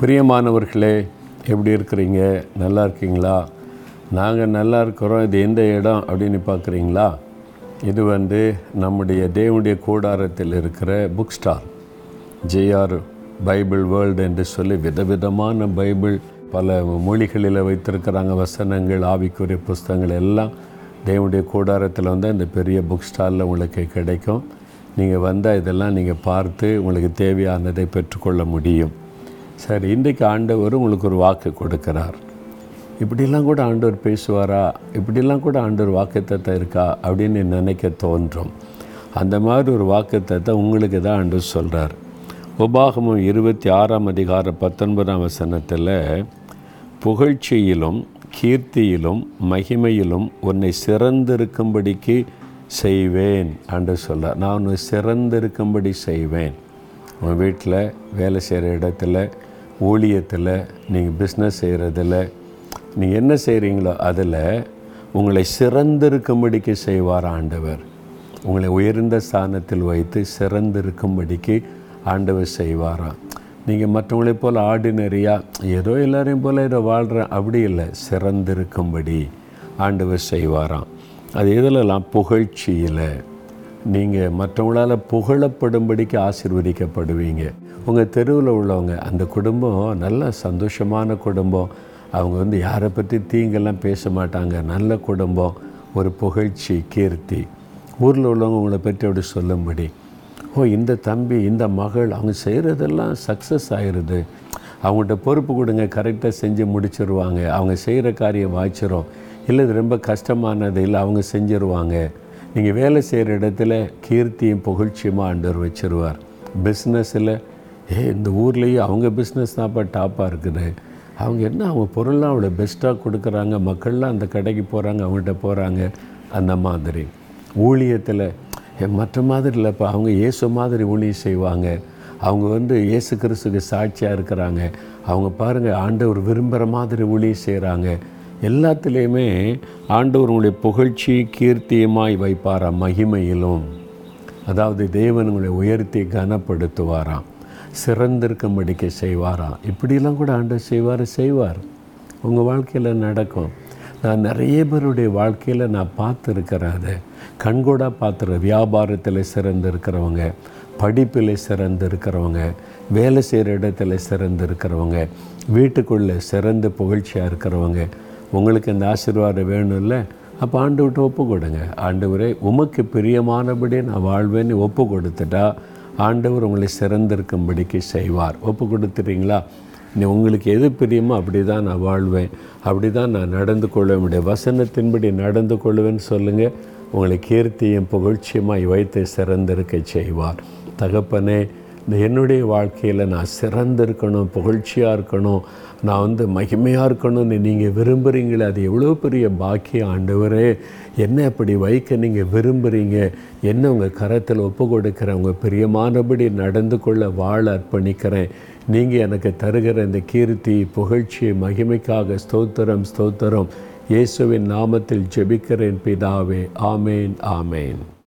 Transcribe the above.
பிரியமானவர்களே எப்படி இருக்கிறீங்க? நல்லா இருக்கீங்களா? நாங்கள் நல்லா இருக்கிறோம். இது எந்த இடம் அப்படின்னு பார்க்குறீங்களா? இது வந்து நம்முடைய தேவனுடைய கூடாரத்தில் இருக்கிற book stall JR Bible world என்று சொல்லி விதவிதமான பைபிள் பல மொழிகளில் வைத்திருக்கிறாங்க. வசனங்கள் ஆவிக்குரிய புஸ்தகங்கள் எல்லாம் தேவனுடைய கூடாரத்தில் வந்து இந்த பெரிய புக் ஸ்டாலில் உங்களுக்கு கிடைக்கும். நீங்கள் வந்தால் இதெல்லாம் நீங்கள் பார்த்து உங்களுக்கு தேவையானதை பெற்றுக்கொள்ள முடியும். சரி இன்றைக்கு ஆண்டவர் உங்களுக்கு ஒரு வாக்கு கொடுக்கிறார். இப்படிலாம் கூட ஆண்டவர் பேசுவாரா? இப்படிலாம் கூட ஆண்டவர் வாக்குத்தத்தை இருக்கா? அப்படின்னு நினைக்க தோன்றும். அந்த மாதிரி ஒரு வாக்குத்தத்தை உங்களுக்கு தான் ஆண்டவர் சொல்கிறார் உபாகமும் இருபத்தி ஆறாம் அதிகார பத்தொன்பதாம் வசனத்தில் புகழ்ச்சியிலும் கீர்த்தியிலும் மகிமையிலும் உன்னை சிறந்திருக்கும்படிக்கு செய்வேன் என்று சொல்கிறார் நான் உன்னை சிறந்திருக்கும்படி செய்வேன். உன் வீட்டில் வேலை செய்கிற இடத்துல ஊழியத்தில் நீங்கள் பிஸ்னஸ் செய்கிறதில் நீங்கள் என்ன செய்கிறீங்களோ அதில் உங்களை சிறந்திருக்கும்படிக்கு செய்வார் ஆண்டவர். உங்களை உயர்ந்த ஸ்தானத்தில் வைத்து சிறந்திருக்கும்படிக்கு ஆண்டவர் செய்வாராம் நீங்கள் மற்றவங்களைப் போல் ஆர்டினரியாக ஏதோ எல்லாரையும் போல் இதை வாழ்கிறேன் அப்படி இல்லை சிறந்திருக்கும்படி ஆண்டவர் செய்வாராம். அது எதுலலாம் புகழ்ச்சியில். நீங்கள் மற்றவங்களால் புகழப்படும்படிக்கு ஆசிர்வதிக்கப்படுவீங்க. உங்கள் தெருவில் உள்ளவங்க அந்த குடும்பம் நல்ல சந்தோஷமான குடும்பம். அவங்க வந்து யாரை பற்றி தீங்கெல்லாம் பேச மாட்டாங்க. நல்ல குடும்பம் ஒரு புகழ்ச்சி கீர்த்தி. ஊரில் உள்ளவங்க உங்களை பற்றி அப்படி சொல்லும்படி. ஓ இந்த தம்பி இந்த மகள் அவங்க செய்கிறதெல்லாம் சக்ஸஸ் ஆயிடுது அவங்கள்ட்ட பொறுப்பு கொடுங்க கரெக்டாக செஞ்சு முடிச்சிருவாங்க. அவங்க செய்கிற காரியம் வாய்ச்சிரும். இல்லை இது ரொம்ப கஷ்டமானது இல்லை அவங்க செஞ்சிருவாங்க. நீங்கள் வேலை செய்கிற இடத்துல கீர்த்தியும் புகழ்ச்சியுமா ஆண்டவர் வச்சிருவார். பிஸ்னஸில் ஏ இந்த ஊர்லேயே அவங்க பிஸ்னஸ் தான்ப்பா டாப்பாக இருக்குது. அவங்க என்ன அவங்க பொருள்லாம் அவ்வளோ பெஸ்ட்டாக கொடுக்குறாங்க? மக்கள்லாம் அந்த கடைக்கு போகிறாங்க அவங்கள்ட்ட போகிறாங்க அந்த மாதிரி. ஊழியத்தில் மற்ற மாதிரி இல்லைப்பா அவங்க இயேசு மாதிரி ஊழியம் செய்வாங்க. அவங்க வந்து இயேசு கிறிஸ்துக்கு சாட்சியாக இருக்கிறாங்க. அவங்க பாருங்கள் ஆண்டவர் விரும்புகிற மாதிரி ஊழியம் செய்கிறாங்க எல்லாத்துலேயுமே ஆண்டவர் உங்களுடைய புகழ்ச்சி கீர்த்தியமாய் வைப்பாரா? மகிமையிலும். அதாவது தேவன் உங்களை உயர்த்தி கனப்படுத்துவாராம். சிறந்திருக்கும்படிக்க செய்வாராம். இப்படிலாம் கூட ஆண்டவர் செய்வார் செய்வார். உங்கள் வாழ்க்கையில் நடக்கும். நான் நிறைய பேருடைய வாழ்க்கையில் நான் பார்த்துருக்கிறேன் அதை. கண்கூடாக பார்த்துரு வியாபாரத்தில் சிறந்து இருக்கிறவங்க படிப்பில் சிறந்து இருக்கிறவங்க வேலை செய்கிற இடத்துல சிறந்து இருக்கிறவங்க வீட்டுக்குள்ளே சிறந்து புகழ்ச்சியாக இருக்கிறவங்க உங்களுக்கு இந்த ஆசீர்வாதம் வேணும்ல அப்போ ஆண்டு விட்டு ஒப்பு கொடுங்க ஆண்டவரே உமக்கு பிரியமானபடி நான் வாழ்வேன்னு ஒப்பு கொடுத்துட்டா ஆண்டவர் உங்களை சிறந்திருக்கும்படிக்கு செய்வார். ஒப்பு கொடுத்துறீங்களா நீ உங்களுக்கு எது பிரியமோ அப்படி தான் நான் வாழ்வேன். அப்படி தான் நான் நடந்து கொள்வேன். உடைய வசனத்தின்படி நடந்து கொள்வேன்னு சொல்லுங்கள் உங்களை கீர்த்தியும் புகழ்ச்சியுமாய் வைத்து சிறந்திருக்க செய்வார். தகப்பனே இந்த என்னுடைய வாழ்க்கையில் நான் சிறந்திருக்கணும் புகழ்ச்சியாக இருக்கணும் நான் வந்து மகிமையாக இருக்கணும்னு நீங்கள் விரும்புகிறீங்களே அது எவ்வளோ பெரிய பாக்கியம் ஆண்டவரே. என்ன அப்படி வைக்க நீங்கள் விரும்புகிறீங்க என்ன உங்கள் கரத்தில் ஒப்பு கொடுக்குறேன் உங்கள் பிரியமானபடி நடந்து கொள்ள வாழ அர்ப்பணிக்கிறேன். நீங்கள் எனக்கு தருகிற இந்த கீர்த்தி புகழ்ச்சி மகிமைக்காக ஸ்தோத்திரம் ஸ்தோத்திரம். இயேசுவின் நாமத்தில் ஜெபிக்கிறேன் பிதாவே. ஆமேன் ஆமேன்.